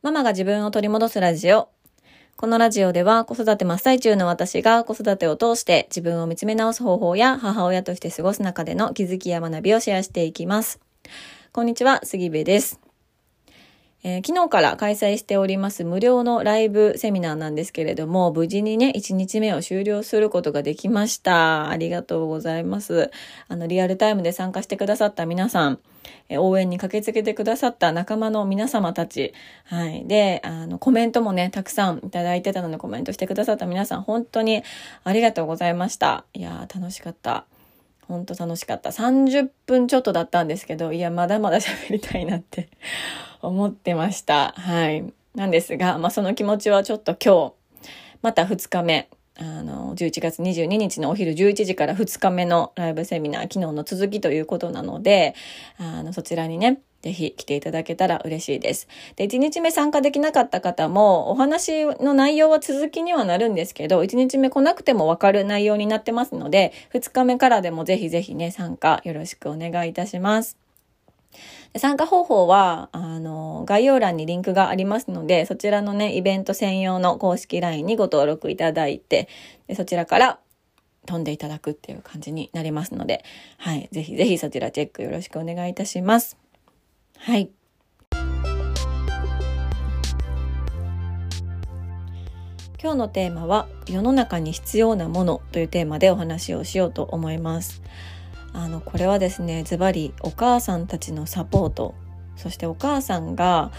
ママが自分を取り戻すラジオ。このラジオでは子育て真っ最中の私が子育てを通して自分を見つめ直す方法や母親として過ごす中での気づきや学びをシェアしていきます。こんにちは、杉部です。えー昨日から開催しております無料のライブセミナーなんですけれども、無事にね、1日目を終了することができました。ありがとうございます。あの、リアルタイムで参加してくださった皆さん、えー応援に駆けつけてくださった仲間の皆様たち、はい。で、あの、コメントもね、たくさんいただいてたのでコメントしてくださった皆さん、本当にありがとうございました。いやー、楽しかった。本当楽しかった。30分ちょっとだったんですけど、いや、まだまだ喋りたいなって思ってました。はい。なんですが、まあ、その気持ちはちょっと今日、また2日目、あの、11月22日のお昼11時から2日目のライブセミナー、昨日の続きということなので、あの、そちらにね、ぜひ来ていただけたら嬉しいです。で、1日目参加できなかった方も、お話の内容は続きにはなるんですけど、1日目来なくてもわかる内容になってますので、2日目からでもぜひぜひね、参加よろしくお願いいたします。参加方法は、あの、概要欄にリンクがありますので、そちらのね、イベント専用の公式 LINE にご登録いただいて、でそちらから飛んでいただくっていう感じになりますので、はい、ぜひぜひそちらチェックよろしくお願いいたします。はい。今日のテーマは世の中に必要なものというテーマでお話をしようと思います。あのこれはですねズバリお母さんたちのサポートそしてお母さんが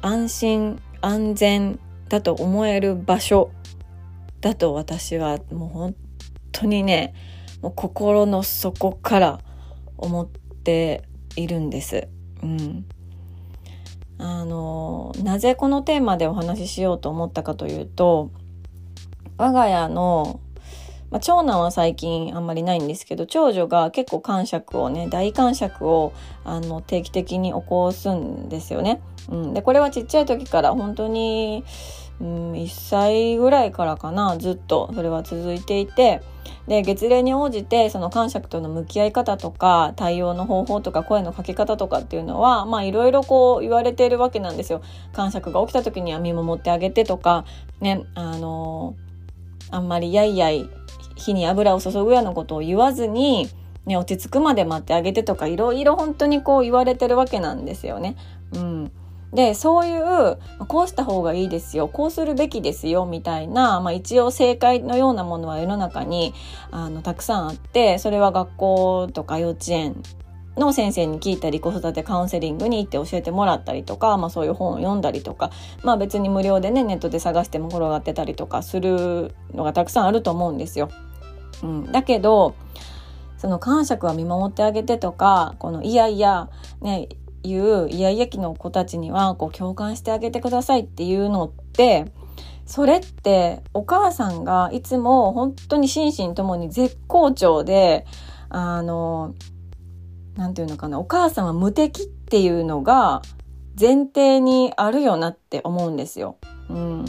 安心安全だと思える場所だと私はもう本当にねもう心の底から思っているんです。うん、あのなぜこのテーマでお話ししようと思ったかというと我が家のまあ、長男は最近あんまりないんですけど長女が結構感触をね大感触をあの定期的に起こすんですよね。うん、でこれはちっちゃい時から本当に、うん、1歳ぐらいからかなずっとそれは続いていてで月齢に応じてその感触との向き合い方とか対応の方法とか声のかけ方とかっていうのはまあいろいろこう言われているわけなんですよ。感触が起きた時には見守ってあげてとかねあのあんまりやいやい火に油を注ぐようなことを言わずに、ね、落ち着くまで待ってあげてとかいろいろ本当にこう言われてるわけなんですよね。うん、でそういうこうした方がいいですよ。こうするべきですよ。みたいな、まあ、一応正解のようなものは世の中にあのたくさんあってそれは学校とか幼稚園の先生に聞いたり子育てカウンセリングに行って教えてもらったりとか、まあ、そういう本を読んだりとか、まあ、別に無料でねネットで探しても転がってたりとかするのがたくさんあると思うんですよ。うん、だけどその感触は見守ってあげてとかこのいやいやねいうイヤイヤ期の子たちにはこう共感してあげてくださいっていうのってそれってお母さんがいつも本当に心身ともに絶好調であのなんていうのかなお母さんは無敵っていうのが前提にあるよなって思うんですよ。うん、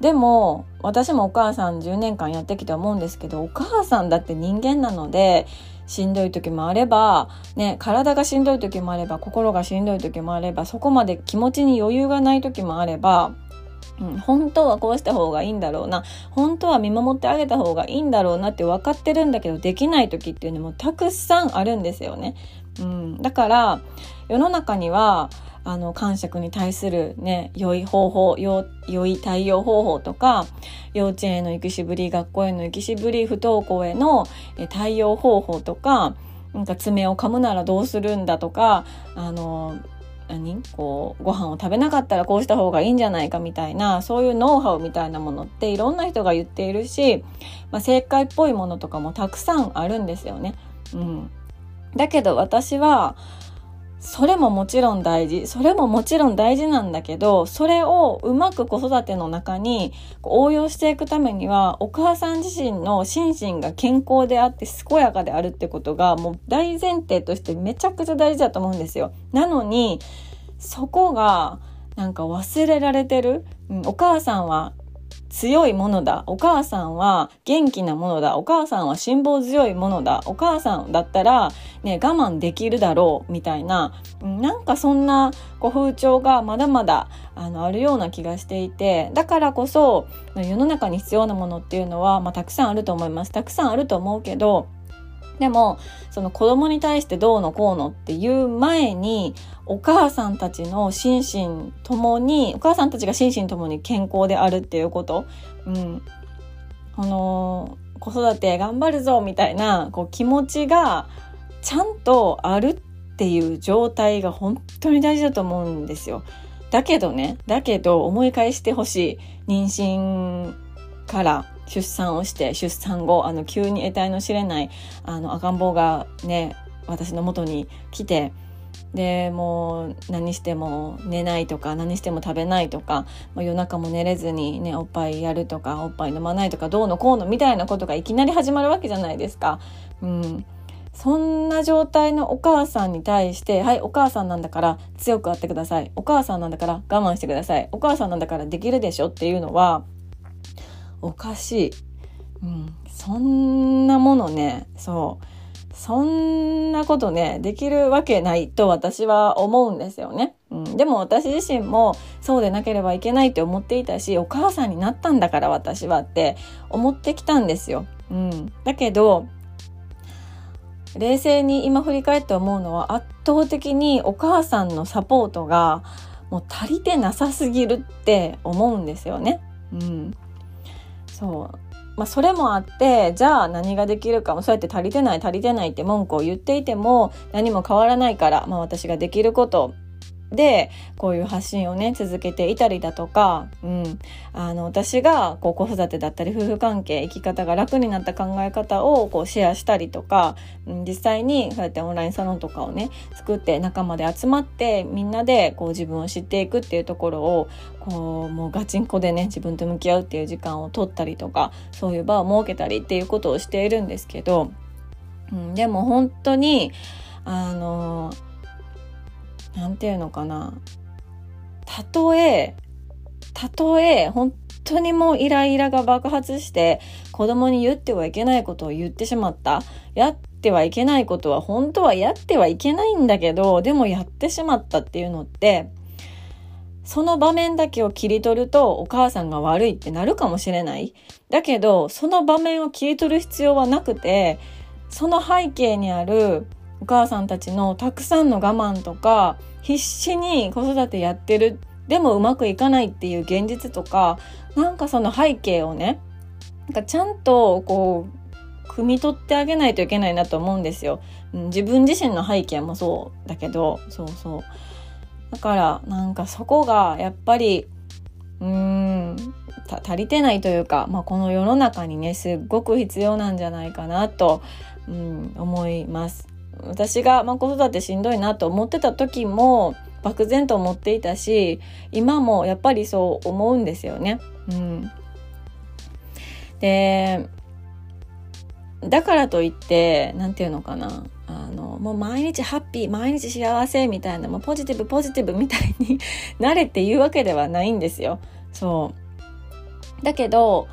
でも私もお母さん10年間やってきて思うんですけどお母さんだって人間なのでしんどい時もあれば、ね、体がしんどい時もあれば心がしんどい時もあればそこまで気持ちに余裕がない時もあれば、うん、本当はこうした方がいいんだろうな本当は見守ってあげた方がいいんだろうなって分かってるんだけどできない時っていうのもたくさんあるんですよね。うん、だから世の中にはあの感触に対するね良い方法良い対応方法とか幼稚園への行きしぶり学校への行きしぶり不登校への対応方法とかなんか爪を噛むならどうするんだとかあの何？こうご飯を食べなかったらこうした方がいいんじゃないかみたいなそういうノウハウみたいなものっていろんな人が言っているし、まあ、正解っぽいものとかもたくさんあるんですよね。うん、だけど私はそれももちろん大事それももちろん大事なんだけどそれをうまく子育ての中に応用していくためにはお母さん自身の心身が健康であって健やかであるってことがもう大前提としてめちゃくちゃ大事だと思うんですよ。なのにそこがなんか忘れられてる、うん、お母さんは強いものだ。お母さんは元気なものだ。お母さんは辛抱強いものだ。お母さんだったら、ね、我慢できるだろう。みたいな、なんかそんなこう風潮がまだまだあのあるような気がしていて、だからこそ世の中に必要なものっていうのは、まあ、たくさんあると思います。たくさんあると思うけど、でもその子供に対してどうのこうのっていう前にお母さんたちの心身ともにお母さんたちが心身ともに健康であるっていうこと、うん、この子育て頑張るぞみたいなこう気持ちがちゃんとあるっていう状態が本当に大事だと思うんですよ。だけどねだけど思い返してほしい妊娠から出産をして出産後あの急に得体の知れないあの赤ん坊がね私の元に来てでもう何しても寝ないとか何しても食べないとか、ま、夜中も寝れずにねおっぱいやるとかおっぱい飲まないとかどうのこうのみたいなことがいきなり始まるわけじゃないですか。うん、そんな状態のお母さんに対して、はい、お母さんなんだから強くあってください。お母さんなんだから我慢してください。お母さんなんだからできるでしょっていうのは、おかしい。うん、そんなものね、そう。そんなことね、できるわけないと私は思うんですよね。うん、でも私自身もそうでなければいけないって思っていたし、お母さんになったんだから私はって思ってきたんですよ。うん、だけど、冷静に今振り返って思うのは圧倒的にお母さんのサポートがもう足りてなさすぎるって思うんですよね。うん。そう。まあ、それもあってじゃあ何ができるかも。そうやって足りてない足りてないって文句を言っていても何も変わらないから、まあ、私ができることでこういう発信をね続けていたりだとか、うん、あの私がこう子育てだったり夫婦関係生き方が楽になった考え方をこうシェアしたりとか、うん、実際にそうやってオンラインサロンとかをね作って仲間で集まってみんなでこう自分を知っていくっていうところをこうもうガチンコでね自分と向き合うっていう時間を取ったりとかそういう場を設けたりっていうことをしているんですけど、うん、でも本当にあの何て言うのかなたとえたとえ本当にもうイライラが爆発して子供に言ってはいけないことを言ってしまったやってはいけないことは本当はやってはいけないんだけどでもやってしまったっていうのってその場面だけを切り取るとお母さんが悪いってなるかもしれない。だけど、その場面を切り取る必要はなくて、その背景にあるお母さんたちのたくさんの我慢とか必死に子育てやってるでもうまくいかないっていう現実とかなんかその背景をねなんかちゃんとこう汲み取ってあげないといけないなと思うんですよ。自分自身の背景もそうだけどそうそうだからなんかそこがやっぱりうーん足りてないというか、まあ、この世の中にねすっごく必要なんじゃないかなと、うん、思います。私が、まあ、子育てしんどいなと思ってた時も漠然と思っていたし今もやっぱりそう思うんですよね。うん、でだからといって何て言うのかなあのもう毎日ハッピー毎日幸せみたいなもうポジティブポジティブみたいに なれっていうわけではないんですよ。そうだけど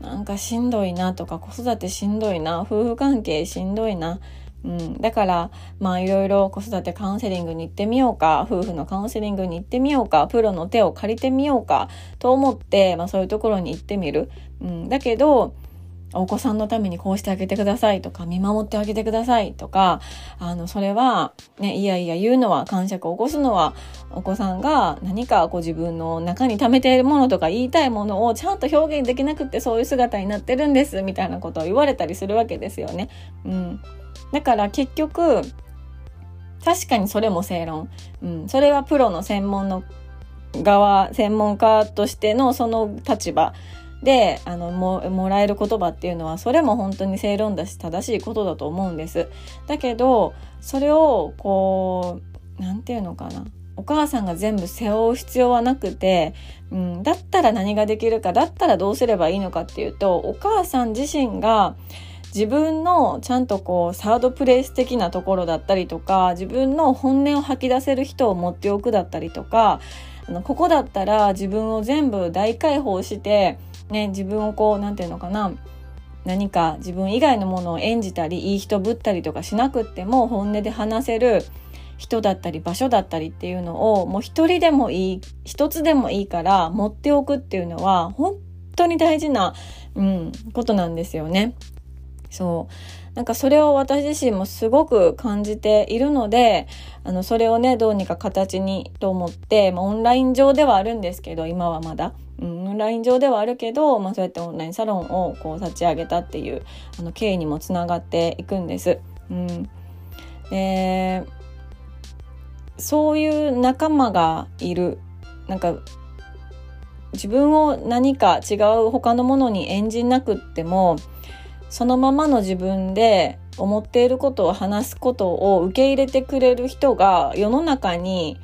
なんかしんどいなとか子育てしんどいな夫婦関係しんどいなうん、だからまあいろいろ子育てカウンセリングに行ってみようか夫婦のカウンセリングに行ってみようかプロの手を借りてみようかと思って、まあ、そういうところに行ってみる。うん、だけどお子さんのためにこうしてあげてください。とか、見守ってあげてください。とか、あの、それは、ね、いやいや言うのは、感触を起こすのは、お子さんが何かこう自分の中に溜めているものとか言いたいものをちゃんと表現できなくってそういう姿になってるんです、みたいなことを言われたりするわけですよね。うん。だから結局確かにそれも正論、うん、それはプロの専門の側専門家としてのその立場。であのももらえる言葉っていうのはそれも本当に正論だし正しいことだと思うんです。だけどそれをこう何て言うのかなお母さんが全部背負う必要はなくて、うん、だったら何ができるかだったらどうすればいいのかっていうとお母さん自身が自分のちゃんとこうサードプレイス的なところだったりとか自分の本音を吐き出せる人を持っておくだったりとかあのここだったら自分を全部大解放してね自分をこう何て言うのかな何か自分以外のものを演じたりいい人ぶったりとかしなくっても本音で話せる人だったり場所だったりっていうのをもう一人でもいい一つでもいいから持っておくっていうのは本当に大事な、うん、ことなんですよね。そう。なんかそれを私自身もすごく感じているのであのそれをねどうにか形にと思って、まあ、オンライン上ではあるんですけど今はまだ、うん、オンライン上ではあるけど、まあ、そうやってオンラインサロンをこう立ち上げたっていうあの経緯にもつながっていくんです。うん、でそういう仲間がいる。なんか自分を何か違う他のものに演じなくってもそのままの自分で思っていることを話すことを受け入れてくれる人が世の中に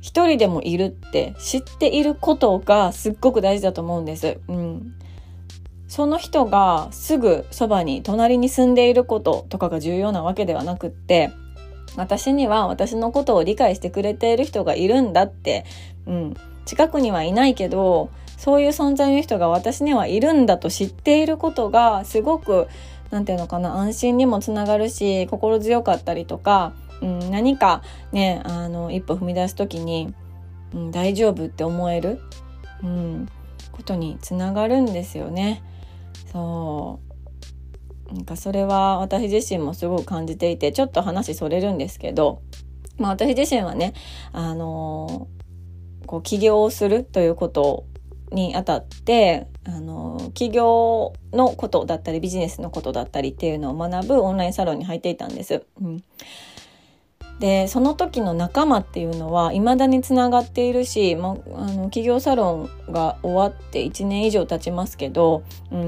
一人でもいるって知っていることがすっごく大事だと思うんです。うん。その人がすぐそばに隣に住んでいることとかが重要なわけではなくって私には私のことを理解してくれている人がいるんだって、うん、近くにはいないけどそういう存在の人が私にはいるんだと知っていることがすごく何て言うのかな安心にもつながるし心強かったりとか、うん、何かねあの一歩踏み出す時に、うん、大丈夫って思える、うん、ことにつながるんですよね。そうなんかそれは私自身もすごく感じていてちょっと話それるんですけど、まあ、私自身はねあのこう起業をするということにあたってあの企業のことだったりビジネスのことだったりっていうのを学ぶオンラインサロンに入っていたんです。うん、でその時の仲間っていうのはいまだにつながっているし、まあ、の企業サロンが終わって1年以上経ちますけど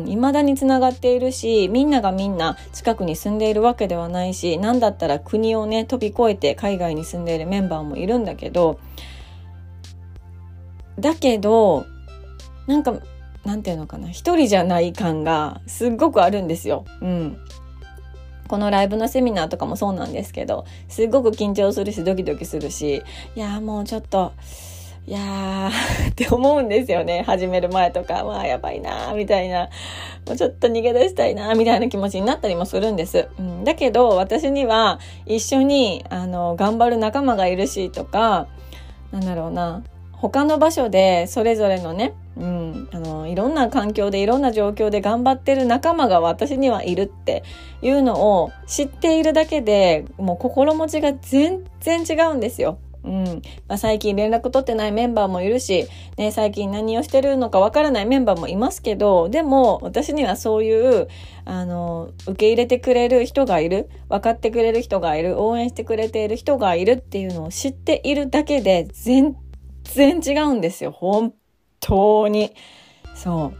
いま、うん、だにつながっているしみんながみんな近くに住んでいるわけではないし何だったら国をね飛び越えて海外に住んでいるメンバーもいるんだけどだけどなんかなんていうのかな。一人じゃない感がすっごくあるんですよ。うん。このライブのセミナーとかもそうなんですけどすっごく緊張するしドキドキするしいやもうちょっといやーって思うんですよね。始める前とかまあやばいなーみたいな。もうちょっと逃げ出したいなーみたいな気持ちになったりもするんです、うん、だけど私には一緒にあの頑張る仲間がいるしとかなんだろうな。他の場所でそれぞれのね、うん、あのいろんな環境でいろんな状況で頑張ってる仲間が私にはいるっていうのを知っているだけでもう心持ちが全然違うんですよ。うんまあ、最近連絡取ってないメンバーもいるし、ね、最近何をしてるのかわからないメンバーもいますけどでも私にはそういうあの受け入れてくれる人がいる分かってくれる人がいる応援してくれている人がいるっていうのを知っているだけで全然違うんですよ。本当に。そ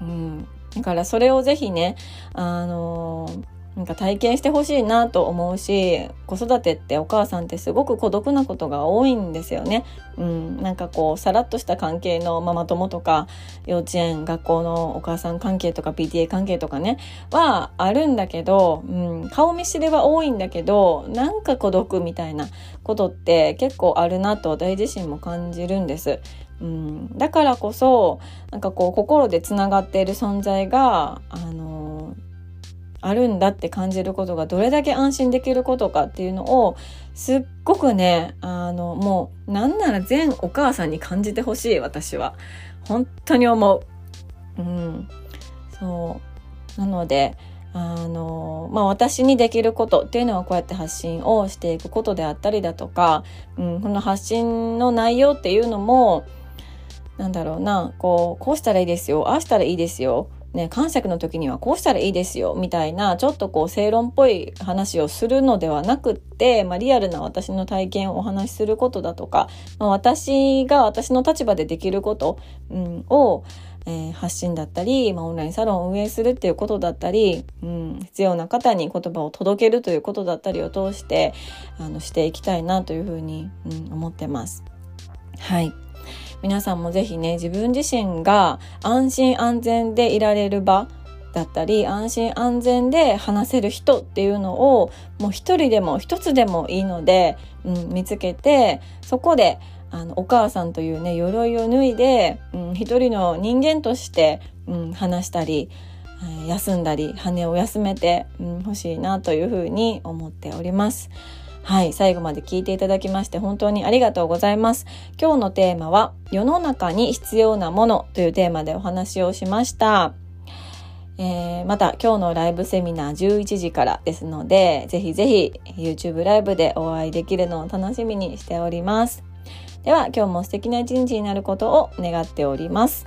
う。うん。だからそれをぜひねあのーなんか体験してほしいなと思うし子育てってお母さんってすごく孤独なことが多いんですよね。うん、なんかこうさらっとした関係のママ友とか幼稚園学校のお母さん関係とか PTA 関係とかねはあるんだけど、うん、顔見知りは多いんだけどなんか孤独みたいなことって結構あるなと私自身も感じるんです。うん、だからこそなんかこう心でつながっている存在があのあるんだって感じることがどれだけ安心できることかっていうのをすっごくねあのもうなんなら全お母さんに感じてほしい私は。本当に思う。うん、そう。なのであのまあ、私にできることっていうのはこうやって発信をしていくことであったりだとか、うん、この発信の内容っていうのもなんだろうなこうこうしたらいいですよああしたらいいですよね、感触の時にはこうしたらいいですよみたいなちょっとこう正論っぽい話をするのではなくって、まあ、リアルな私の体験をお話しすることだとか、まあ、私が私の立場でできること、うん、を、えー、発信だったり、まあ、オンラインサロンを運営するっていうことだったり、うん、必要な方に言葉を届けるということだったりを通してあのしていきたいなというふうに、うん、思ってます。はい皆さんもぜひね自分自身が安心安全でいられる場だったり安心安全で話せる人っていうのをもう一人でも一つでもいいので、うん、見つけてそこであのお母さんというね鎧を脱いで、うん、一人の人間として、うん、話したり、休んだり羽を休めて、うん、欲しいなというふうに思っております。はい、最後まで聞いていただきまして本当にありがとうございます。今日のテーマは世の中に必要なものというテーマでお話をしました。えー、また今日のライブセミナー11時からですので、ぜひぜひ YouTube ライブでお会いできるのを楽しみにしております。では今日も素敵な一日になることを願っております。